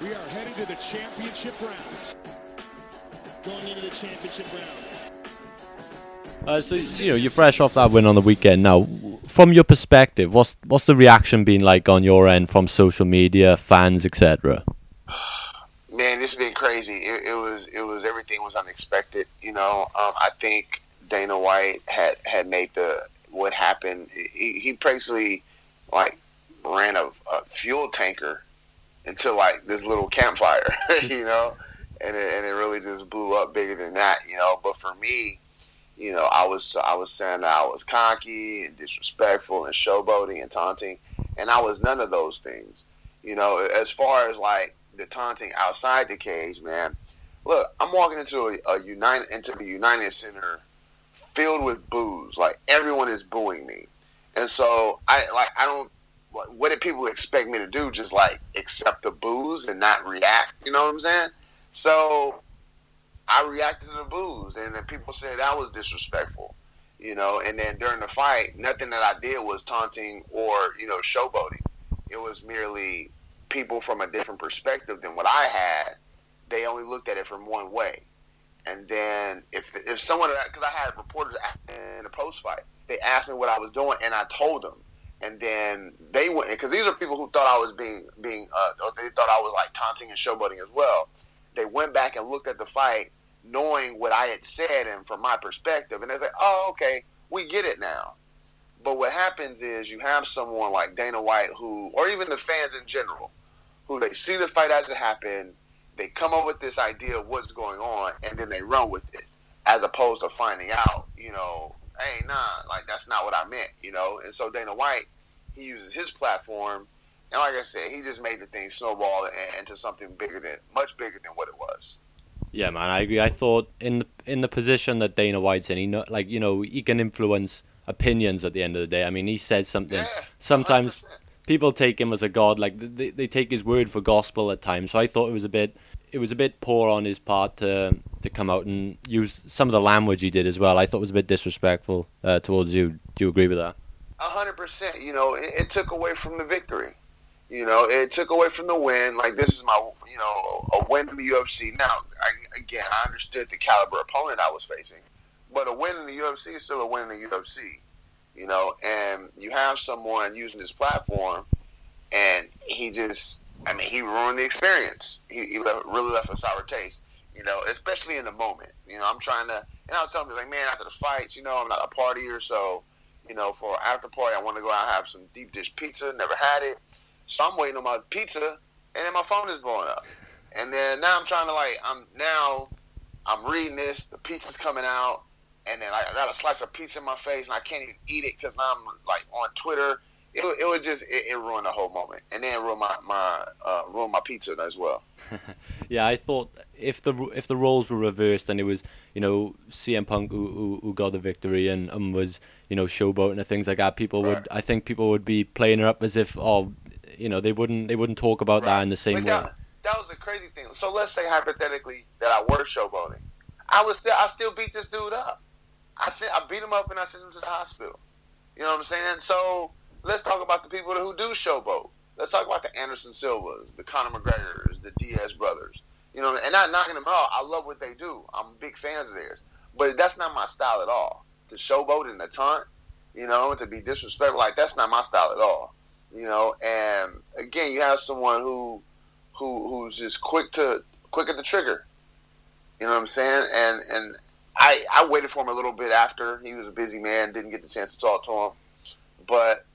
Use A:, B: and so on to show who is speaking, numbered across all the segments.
A: We are headed to the championship rounds. Going into the championship round.
B: Uh, so you know you're fresh off that win on the weekend. Now, from your perspective, what's what's the reaction been like on your end from social media, fans, etc.?
C: Man, this has been crazy. It, it was it was everything was unexpected. You know, um, I think Dana White had had made the what happened. He, he basically like ran a, a fuel tanker into like this little campfire, you know, and it, and it really just blew up bigger than that, you know. But for me, you know, I was I was saying I was cocky and disrespectful and showboating and taunting, and I was none of those things. You know, as far as like the taunting outside the cage, man. Look, I'm walking into a, a United into the United Center filled with boos. Like everyone is booing me, and so I like I don't. What did people expect me to do? Just like accept the boos and not react? You know what I'm saying? So I reacted to the boos, and then people said that was disrespectful. You know, and then during the fight, nothing that I did was taunting or you know showboating. It was merely people from a different perspective than what I had. They only looked at it from one way. And then if if someone because I had reporters in the post fight, they asked me what I was doing, and I told them. And then they went because these are people who thought I was being being uh, or they thought I was like taunting and showboating as well. They went back and looked at the fight, knowing what I had said and from my perspective, and they said, "Oh, okay, we get it now." But what happens is you have someone like Dana White who, or even the fans in general, who they see the fight as it happened, they come up with this idea of what's going on, and then they run with it, as opposed to finding out, you know, hey, nah, like that's not what I meant, you know. And so Dana White, he uses his platform, and like I said, he just made the thing snowball into something bigger than, much bigger than what it was.
B: Yeah, man, I agree. I thought in the in the position that Dana White's in, he know, like you know he can influence opinions at the end of the day. I mean, he says something.
C: Yeah,
B: sometimes
C: 100%.
B: people take him as a god, like they they take his word for gospel at times. So I thought it was a bit it was a bit poor on his part to to come out and use some of the language he did as well. I thought was a bit disrespectful uh, towards you. Do you agree with that?
C: A hundred percent. You know, it, it took away from the victory. You know, it took away from the win. Like this is my, you know, a win in the UFC. Now, I, again, I understood the caliber opponent I was facing, but a win in the UFC is still a win in the UFC. You know, and you have someone using his platform, and he just, I mean, he ruined the experience. He, he left, really left a sour taste. You know, especially in the moment. You know, I'm trying to, and I'll tell him like, man, after the fights, you know, I'm not a partier, so you know, for after party, I want to go out and have some deep dish pizza. Never had it, so I'm waiting on my pizza, and then my phone is blowing up. And then now I'm trying to like, I'm now, I'm reading this. The pizza's coming out, and then I got a slice of pizza in my face, and I can't even eat it because now I'm like on Twitter. It, would- it would just it, it ruined the whole moment, and then ruin my my uh, ruin my pizza as well.
B: Yeah, I thought if the if the roles were reversed and it was you know CM Punk who who, who got the victory and, and was you know showboating and things like that, people would I think people would be playing her up as if oh you know they wouldn't they wouldn't talk about that in the same way.
C: that, that was the crazy thing. So let's say hypothetically that I were showboating, I was still I still beat this dude up. I sent I beat him up and I sent him to the hospital. You know what I'm saying? So let's talk about the people who do showboat. Let's talk about the Anderson Silvas, the Conor McGregors, the Diaz brothers. You know, and not knocking them all. I love what they do. I'm big fans of theirs. But that's not my style at all. To showboat and to taunt, you know, to be disrespectful, like that's not my style at all. You know, and again, you have someone who who who's just quick to quick at the trigger. You know what I'm saying? And and I I waited for him a little bit after he was a busy man, didn't get the chance to talk to him, but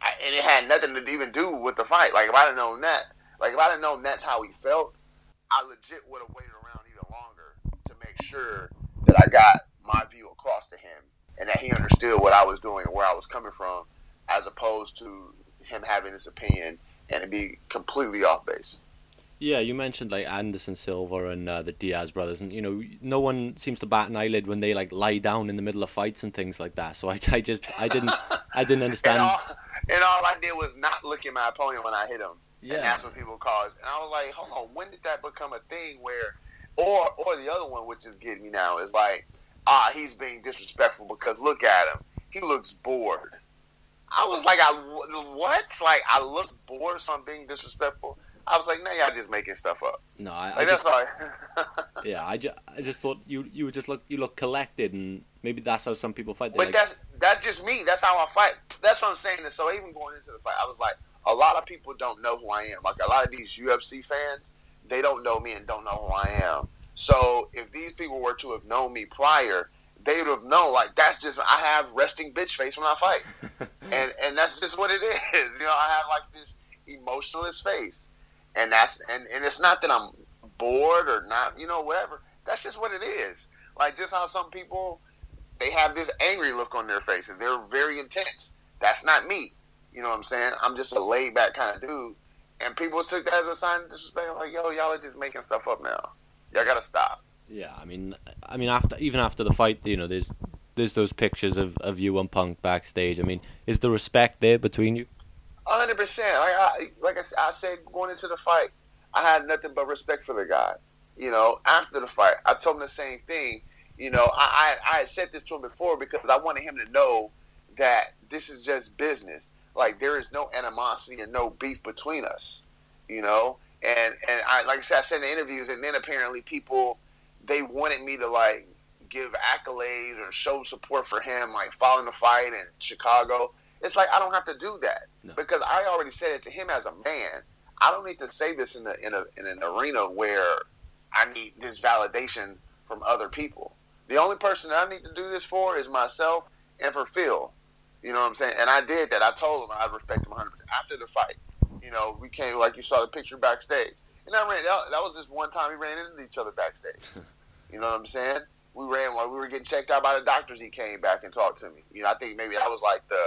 C: I, and it had nothing to even do with the fight. Like if I'd have known that, like if I'd have known that's how he felt, I legit would have waited around even longer to make sure that I got my view across to him and that he understood what I was doing and where I was coming from, as opposed to him having this opinion and it be completely off base.
B: Yeah, you mentioned like Anderson Silva and uh, the Diaz brothers, and you know no one seems to bat an eyelid when they like lie down in the middle of fights and things like that. So I, I just I didn't I didn't
C: And
B: understand.
C: all, and all I did was not look at my opponent when I hit him. And
B: Yeah.
C: that's what people call it. And I was like, hold on, when did that become a thing where, or or the other one, which is getting me now, is like, ah, he's being disrespectful because look at him. He looks bored. I was like, I what? Like I look bored, so I'm being disrespectful. I was like, nah, y'all just making stuff up.
B: No, I, I
C: Like
B: just,
C: that's all.
B: yeah, I just, I just thought you you would just look you look collected, and maybe that's how some people fight. They
C: But
B: like,
C: that's that's just me. That's how I fight. That's what I'm saying. And so even going into the fight, I was like, a lot of people don't know who I am. Like a lot of these UFC fans, they don't know me and don't know who I am. So if these people were to have known me prior, they would have known. Like that's just I have resting bitch face when I fight, and and that's just what it is. You know, I have like this emotionless face, and that's and and it's not that I'm bored or not. You know, whatever. That's just what it is. Like just how some people they have this angry look on their faces. They're very intense. That's not me. You know what I'm saying? I'm just a laid back kind of dude. And people took that as a sign of disrespect. I'm like, yo, y'all are just making stuff up now. Y'all gotta stop.
B: Yeah, I mean, I mean, after even after the fight, you know, there's there's those pictures of, of you and Punk backstage. I mean, is the respect there between you?
C: Hundred percent. Like I like I, I said going into the fight, I had nothing but respect for the guy. You know, after the fight, I told him the same thing. You know, I, I, I had said this to him before because I wanted him to know that this is just business. Like there is no animosity and no beef between us. You know, and and I like I said, I said in the interviews, and then apparently people they wanted me to like give accolades or show support for him, like following the fight in Chicago. It's like I don't have to do that
B: No.
C: because I already said it to him as a man. I don't need to say this in a, in a in an arena where I need this validation from other people. The only person that I need to do this for is myself and for Phil. You know what I'm saying? And I did that. I told him I respect him 100 percent after the fight. You know, we came like you saw the picture backstage, and I ran. That, that was just one time we ran into each other backstage. You know what I'm saying? We ran while we were getting checked out by the doctors. He came back and talked to me. You know, I think maybe that was like the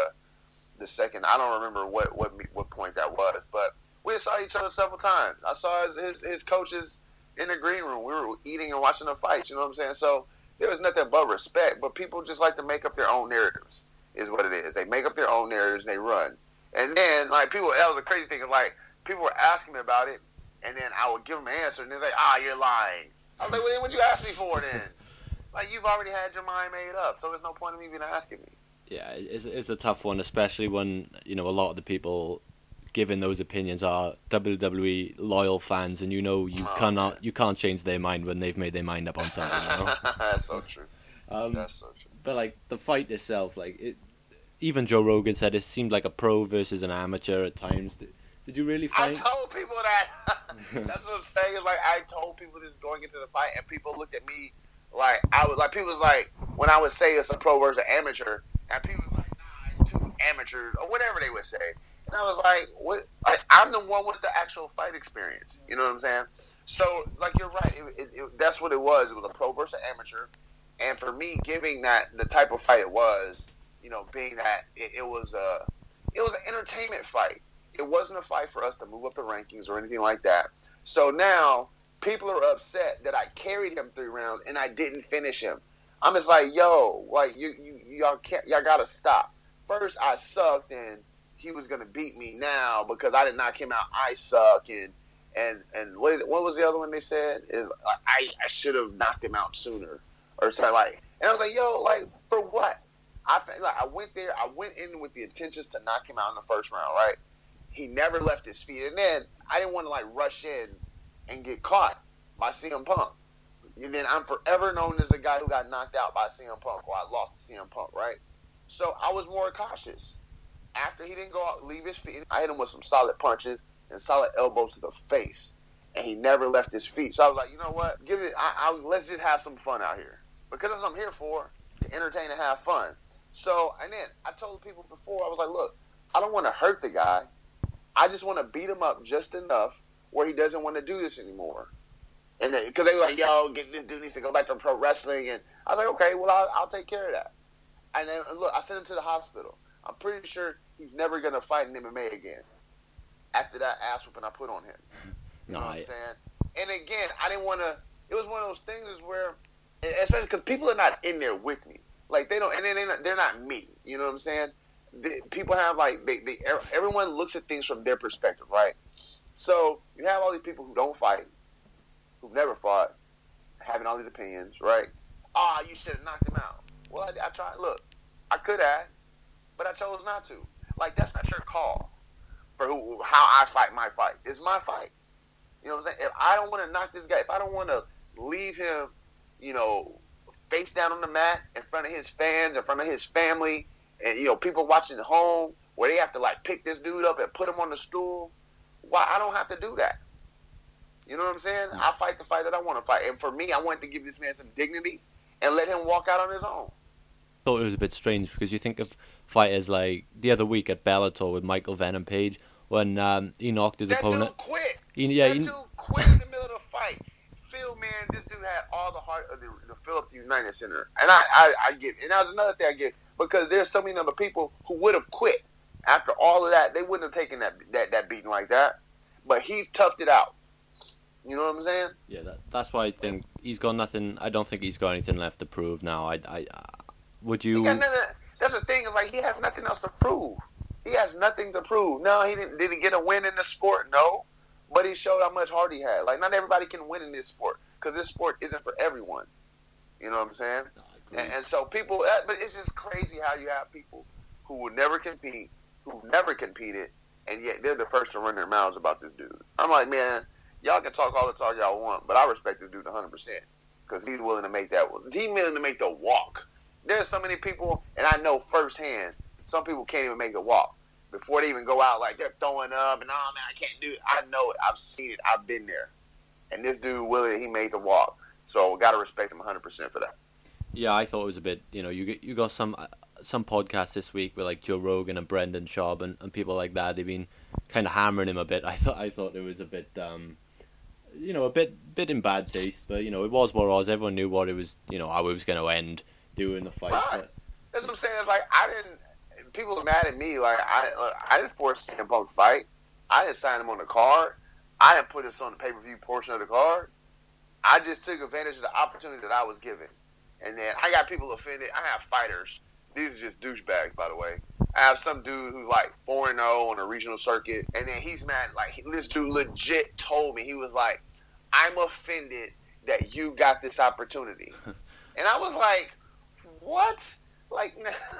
C: the second. I don't remember what what what point that was, but we saw each other several times. I saw his, his his coaches in the green room. We were eating and watching the fights. You know what I'm saying? So there was nothing but respect. But people just like to make up their own narratives. Is what it is. They make up their own narratives and they run. And then like people, that was the crazy thing. Is like people were asking me about it, and then I would give them an answer, and they're like, "Ah, you're lying." I was like, "Well, then what'd you ask me for then?" like you've already had your mind made up, so there's no point in even asking me.
B: Yeah, it's, it's a tough one, especially when you know a lot of the people giving those opinions are WWE loyal fans, and you know you
C: Oh,
B: cannot you can't change their mind when they've made their mind up on something. You know?
C: That's so true.
B: um,
C: That's so true.
B: but like the fight itself, like it, even Joe Rogan said it seemed like a pro versus an amateur at times. Did, did you really
C: I told people that. That's what I'm saying. Like I told people this going into the fight, and people looked at me like I was like people was like when I would say it's a pro versus an amateur, and people was like, nah, it's two amateurs or whatever they would say. And I was like, what? Like, I'm the one with the actual fight experience. You know what I'm saying? So like you're right. It, it, it, that's what it was. It was a pro versus amateur, and for me, giving that the type of fight it was, you know, being that it, it was a it was an entertainment fight it wasn't a fight for us to move up the rankings or anything like that. So now people are upset that I carried him three rounds and I didn't finish him. I'm just like, yo, like you, you y'all can't, y'all gotta stop. First, I sucked and he was gonna beat me now because I didn't knock him out. I suck and and and what what was the other one they said? Like, I I should have knocked him out sooner or something like. And I was like, yo, like for what? I like I went there. I went in with the intentions to knock him out in the first round, right? He never left his feet, and then I didn't want to like rush in and get caught by CM Punk. And then I'm forever known as a guy who got knocked out by CM Punk, or I lost to CM Punk, right? So I was more cautious. After he didn't go out, leave his feet, I hit him with some solid punches and solid elbows to the face, and he never left his feet. So I was like, you know what? Give it. I, I, let's just have some fun out here because that's what I'm here for to entertain and have fun. So and then I told people before I was like, look, I don't want to hurt the guy. I just want to beat him up just enough where he doesn't want to do this anymore. And because they, were like, yo, get this dude needs to go back to pro wrestling, and I was like, okay, well, I'll, I'll take care of that. And then look, I sent him to the hospital. I'm pretty sure he's never gonna fight in MMA again. After that ass whooping I put on him. You know
B: No,
C: what I'm saying? And again, I didn't want to. It was one of those things where, especially because people are not in there with me. Like they don't, and then they're not, they're not me. You know what I'm saying? The, people have like they, they, everyone looks at things from their perspective, right? So you have all these people who don't fight, who've never fought, having all these opinions, right? Ah, you should have knocked him out. Well, I, I tried. Look, I could have, but I chose not to. Like that's not your call for who, how I fight my fight. It's my fight. You know what I'm saying? If I don't want to knock this guy, if I don't want to leave him, you know, face down on the mat in front of his fans, in front of his family, and you know, people watching at home, where they have to like pick this dude up and put him on the stool. Why I don't have to do that. You know what I'm saying? I fight the fight that I want to fight, and for me, I wanted to give this man some dignity and let him walk out on his own.
B: Thought it was a bit strange because you think of fighters like the other week at Bellator with Michael Venom Page when um, he knocked his
C: that
B: opponent.
C: dude quit.
B: He, yeah,
C: that
B: he,
C: dude quit in the middle of the fight. Phil, man, this dude had all the heart of the, the Philip United Center, and I, I, I get, and that was another thing I get because there's so many other people who would have quit after all of that. They wouldn't have taken that that that beating like that, but he's toughed it out. You know what I'm saying?
B: yeah, that, that's why I think he's got nothing. I don't think he's got anything left to prove now. I, I, I would you?
C: got nothing, that's the thing. Is like he has nothing else to prove. He has nothing to prove. No, he didn't. Did he get a win in the sport? No, but he showed how much heart he had. Like not everybody can win in this sport because this sport isn't for everyone. You know what I'm saying? And, and so people, uh, but it's just crazy how you have people who will never compete, who never competed, and yet they're the first to run their mouths about this dude. I'm like, man, y'all can talk all the talk y'all want, but I respect this dude 100 percent because he's willing to make that. He's willing to make the walk. There's so many people, and I know firsthand, some people can't even make the walk before they even go out. Like they're throwing up and oh man, I can't do it. I know it. I've seen it. I've been there. And this dude, Willie, he made the walk. So we got to respect him 100 percent for that.
B: Yeah, I thought it was a bit. You know, you you got some some podcasts this week with like Joe Rogan and Brendan Schaub and, and people like that. They've been kind of hammering him a bit. I thought I thought it was a bit, um, you know, a bit bit in bad taste. But you know, it was what it was. Everyone knew what it was. You know, how it was going to end doing the fight.
C: Right.
B: But,
C: That's what I'm saying. It's like I didn't. People are mad at me. Like I, uh, I didn't force CM Punk to fight. I didn't sign him on the card. I didn't put this on the pay per view portion of the card. I just took advantage of the opportunity that I was given. And then I got people offended. I have fighters. These are just douchebags, by the way. I have some dude who's like 4 0 on a regional circuit, and then he's mad. Like, this dude legit told me, he was like, I'm offended that you got this opportunity. and I was like, what? Like,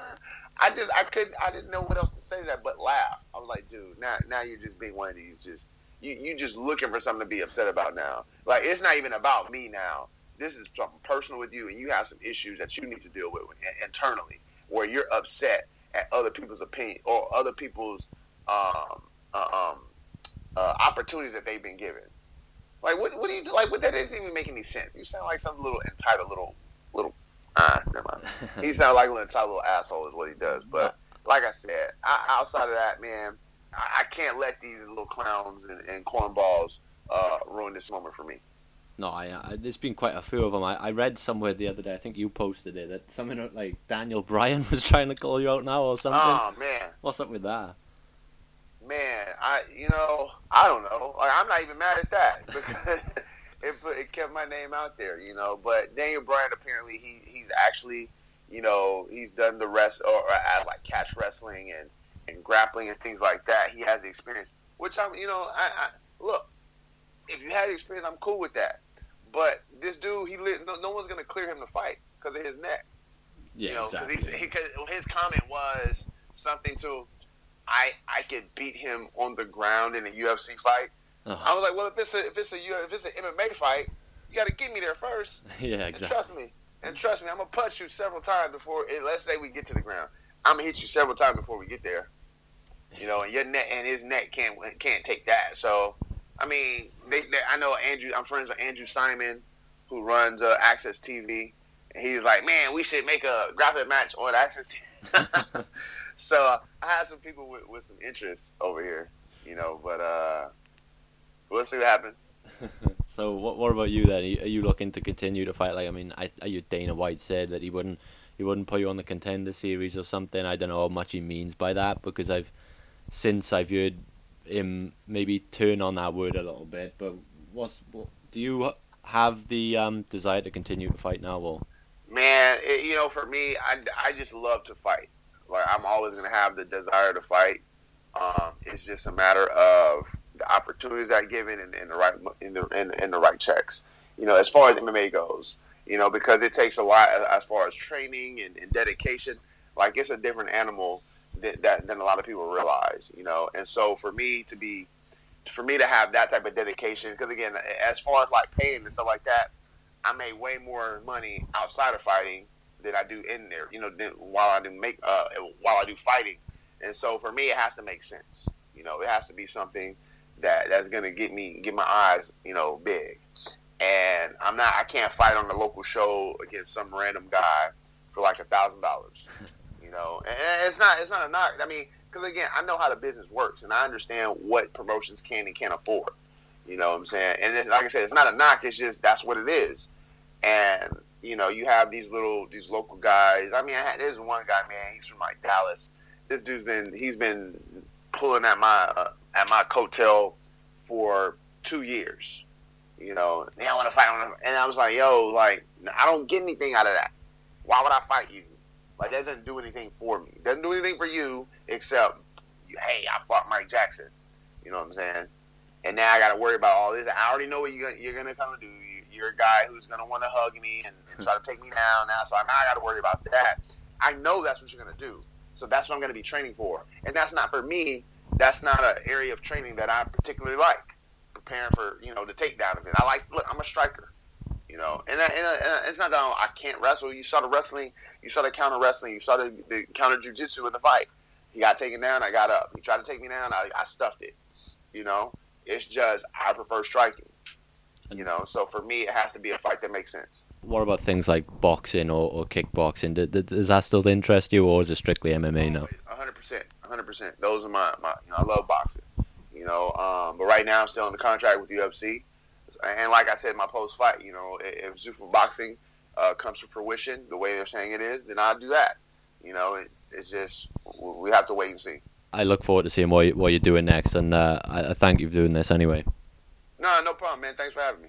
C: I just, I couldn't, I didn't know what else to say to that but laugh. I was like, dude, now, now you're just being one of these just, you, you just looking for something to be upset about now. Like, it's not even about me now. This is something personal with you, and you have some issues that you need to deal with internally, where you're upset at other people's opinion or other people's um, uh, um, uh, opportunities that they've been given. Like, what, what do you like? What that doesn't even make any sense. You sound like some little entitled little little. Ah, never mind. He sounds like a little entitled little asshole is what he does. But like I said, I, outside of that, man, I, I can't let these little clowns and, and cornballs uh, ruin this moment for me.
B: No, I, I there's been quite a few of them. I, I read somewhere the other day. I think you posted it that something like Daniel Bryan was trying to call you out now or something.
C: Oh man,
B: What's up with that?
C: man, I you know I don't know. Like, I'm not even mad at that because it put, it kept my name out there, you know. But Daniel Bryan apparently he he's actually you know he's done the rest or, or at like catch wrestling and and grappling and things like that. He has the experience, which I'm you know I, I look if you had experience, I'm cool with that. But this dude, he lit, no, no one's gonna clear him to fight because of his neck.
B: Yeah,
C: you know, because
B: exactly.
C: he, cause his comment was something to, I I could beat him on the ground in a UFC fight.
B: Uh-huh.
C: I was like, well, if it's a if it's a if it's an MMA fight, you got to get me there first.
B: yeah,
C: And
B: exactly.
C: trust me, and trust me, I'm gonna punch you several times before. eh, Let's say we get to the ground, I'm gonna hit you several times before we get there. You know, and your neck and his neck can't can't take that. So, I mean, they, they I know Andrew. I'm friends with Andrew Simon, who runs uh, AXS TV, and he's like, man, we should make a graphic match on AXS TV. so uh, I have some people with, with some interest over here, you know, but uh, we'll see what happens.
B: So what what about you then? Are you, are you looking to continue to fight? Like I mean, I, I you Dana White said that he wouldn't he wouldn't put you on the contender series or something. I don't know how much he means by that because I've since I've heard him maybe turn on that word a little bit. But what's what, do you have the um, desire to continue to fight now? Or
C: Man, it, you know, for me, I, I just love to fight. Like I'm always gonna have the desire to fight. Um, it's just a matter of the opportunities I given and, and the right in the in, the right checks. You know, as far as MMA goes, you know, because it takes a lot as far as training and, and dedication. Like it's a different animal that, that than a lot of people realize. You know, and so for me to be for me to have that type of dedication, because again, as far as like paying and stuff like that, I made way more money outside of fighting than I do in there. You know, than, while I do make uh, while I do fighting, and so for me, it has to make sense. You know, it has to be something that that's gonna get me get my eyes you know big. And I'm not. I can't fight on the local show against some random guy for like a thousand dollars. Know, and it's not. It's not a knock. I mean, because again, I know how the business works, and I understand what promotions can and can't afford. You know what I'm saying? And it's, like I said, it's not a knock. It's just that's what it is. And you know, you have these little these local guys. I mean, I had, there's one guy, man. He's from like Dallas. This dude's been he's been pulling at my uh, at my coattail for two years. You know, and I want to fight and I was like, yo, like I don't get anything out of that. Why would I fight you? Like that doesn't do anything for me. It doesn't do anything for you except, hey, I fought Mike Jackson. You know what I'm saying? And now I got to worry about all this. I already know what you're gonna, you're and do. You're a guy who's gonna want to hug me and, and try to take me down now. So now I got to worry about that. I know that's what you're gonna do. So that's what I'm gonna be training for. And that's not for me. That's not an area of training that I particularly like. Preparing for you know the takedown event. I like. Look, I'm a striker. You know, and, and, and it's not that I can't wrestle. You saw the wrestling. You saw the counter wrestling. You saw the, the counter jujitsu in the fight. He got taken down. I got up. He tried to take me down. I, I stuffed it. You know, it's just I prefer striking. You know, so for me, it has to be a fight that makes sense.
B: What about things like boxing or, or kickboxing? Does that still interest you, or is it strictly MMA now?
C: hundred percent, hundred percent. Those are my, my you know, I love boxing. You know, um, but right now I'm still the contract with UFC, and like I said, my post fight, you know, if Zuffa boxing uh, comes to fruition the way they're saying it is, then I'll do that. You know, it, it's just we have to wait and see.
B: I look forward to seeing what, you, what you're doing next, and uh, I, I thank you for doing this anyway.
C: No, no problem, man. Thanks for having me.